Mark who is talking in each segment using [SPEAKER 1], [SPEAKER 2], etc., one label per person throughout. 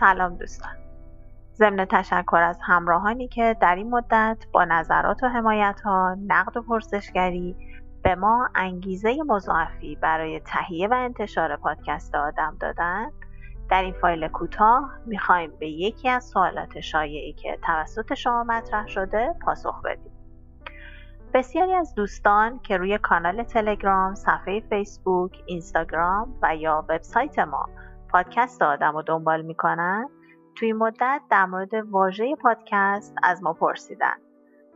[SPEAKER 1] سلام دوستان. ضمن تشکر از همراهانی که در این مدت با نظرات و حمایت ها نقد و پرسشگری به ما انگیزه مضاعفی برای تهیه و انتشار پادکست آدم دادن. در این فایل کوتاه می‌خوایم به یکی از سوالات شایعی که توسط شما مطرح شده پاسخ بدیم. بسیاری از دوستان که روی کانال تلگرام، صفحه فیسبوک، اینستاگرام و یا وبسایت ما پادکست آدم رو دنبال می‌کنن توی مدت در مورد واژه پادکست از ما پرسیدن.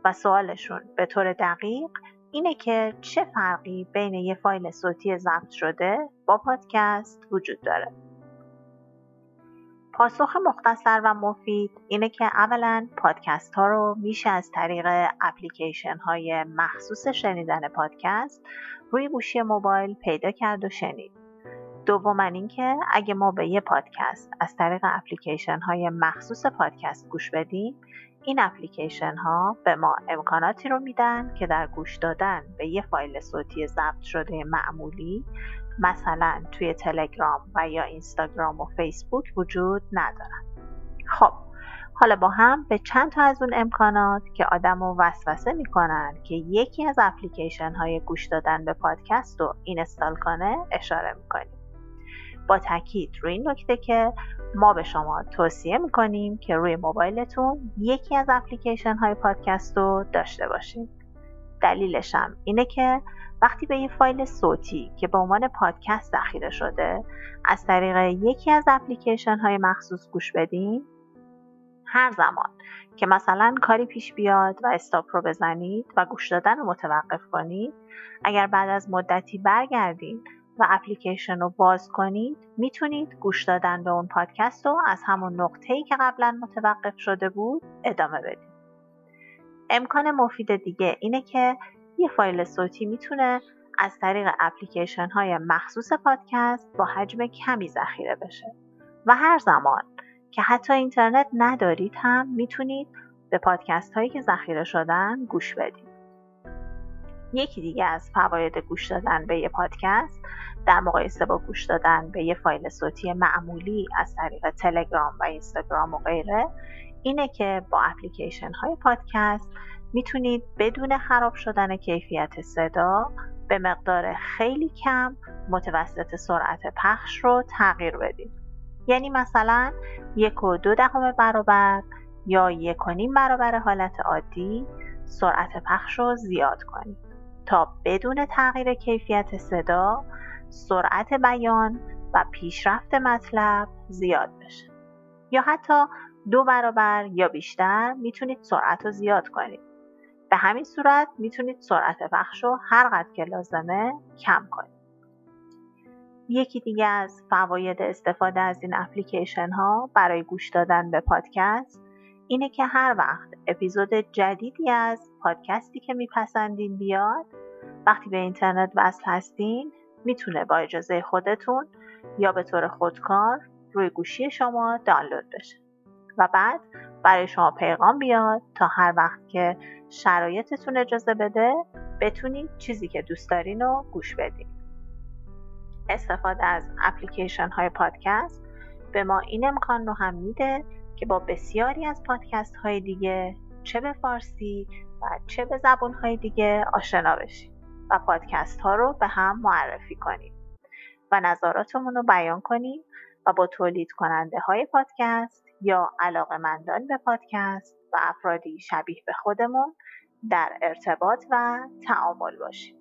[SPEAKER 1] و سوالشون به طور دقیق اینه که چه فرقی بین یه فایل صوتی ضبط شده با پادکست وجود داره. پاسخ مختصر و مفید اینه که اولا پادکست ها رو میشه از طریق اپلیکیشن های مخصوص شنیدن پادکست روی گوشی موبایل پیدا کرد و شنید. دوما اینکه اگه ما به یه پادکست از طریق اپلیکیشن های مخصوص پادکست گوش بدیم این اپلیکیشن ها به ما امکاناتی رو میدن که در گوش دادن به یه فایل صوتی ضبط شده معمولی مثلا توی تلگرام و یا اینستاگرام و فیسبوک وجود ندارن. خب حالا با هم به چند تا از اون امکانات که آدم رو وسوسه می‌کنن که یکی از اپلیکیشن های گوش دادن به پادکست رو اینستال کنه اشاره می‌کنیم. با تاکید. روی این نکته که ما به شما توصیه می‌کنیم که روی موبایلتون یکی از اپلیکیشن های پادکست رو داشته باشید. دلیلش هم اینه که وقتی به یه فایل صوتی که به عنوان پادکست ذخیره شده از طریق یکی از اپلیکیشن های مخصوص گوش بدین هر زمان که مثلا کاری پیش بیاد و استاپ رو بزنید و گوش دادن رو متوقف کنید اگر بعد از مدتی برگردین و اپلیکیشن رو باز کنید می‌تونید گوش دادن به اون پادکست رو از همون نقطه ای که قبلا متوقف شده بود ادامه بدید. امکان مفید دیگه اینه که یه فایل صوتی می‌تونه از طریق اپلیکیشن های مخصوص پادکست با حجم کمی ذخیره بشه. و هر زمان که حتی اینترنت ندارید هم می‌تونید به پادکست هایی که ذخیره شدن گوش بدید. یکی دیگه از فواید گوش دادن به یه پادکست در مقایسه با گوش دادن به یه فایل صوتی معمولی از طریق تلگرام و اینستاگرام و غیره اینه که با اپلیکیشن های پادکست می‌تونید بدون خراب شدن کیفیت صدا به مقدار خیلی کم متوسط سرعت پخش رو تغییر بدید. یعنی مثلا یک و دو دهم برابر یا یک و نیم برابر حالت عادی سرعت پخش رو زیاد کنید. تا بدون تغییر کیفیت صدا سرعت بیان و پیشرفت مطلب زیاد بشه. یا حتی دو برابر یا بیشتر می‌تونید سرعت رو زیاد کنید. به همین صورت می‌تونید سرعت پخش رو هر قدر که لازمه کم کنید. یکی دیگه از فواید استفاده از این اپلیکیشن ها برای گوش دادن به پادکست اینه که هر وقت اپیزود جدیدی از پادکستی که میپسندین بیاد وقتی به اینترنت وصل هستین می‌تونه با اجازه خودتون یا به طور خودکار روی گوشی شما دانلود بشه. و بعد برای شما پیغام بیاد تا هر وقت که شرایطتون اجازه بده بتونید چیزی که دوست دارین رو گوش بدین. استفاده از اپلیکیشن های پادکست به ما این امکان رو هم میده که با بسیاری از پادکست های دیگه چه به فارسی و چه به زبان های دیگه آشنا بشیم و پادکست ها رو به هم معرفی کنیم و نظراتمون رو بیان کنیم و با تولید کننده های پادکست یا علاقمندان به پادکست و افرادی شبیه به خودمون در ارتباط و تعامل باشیم.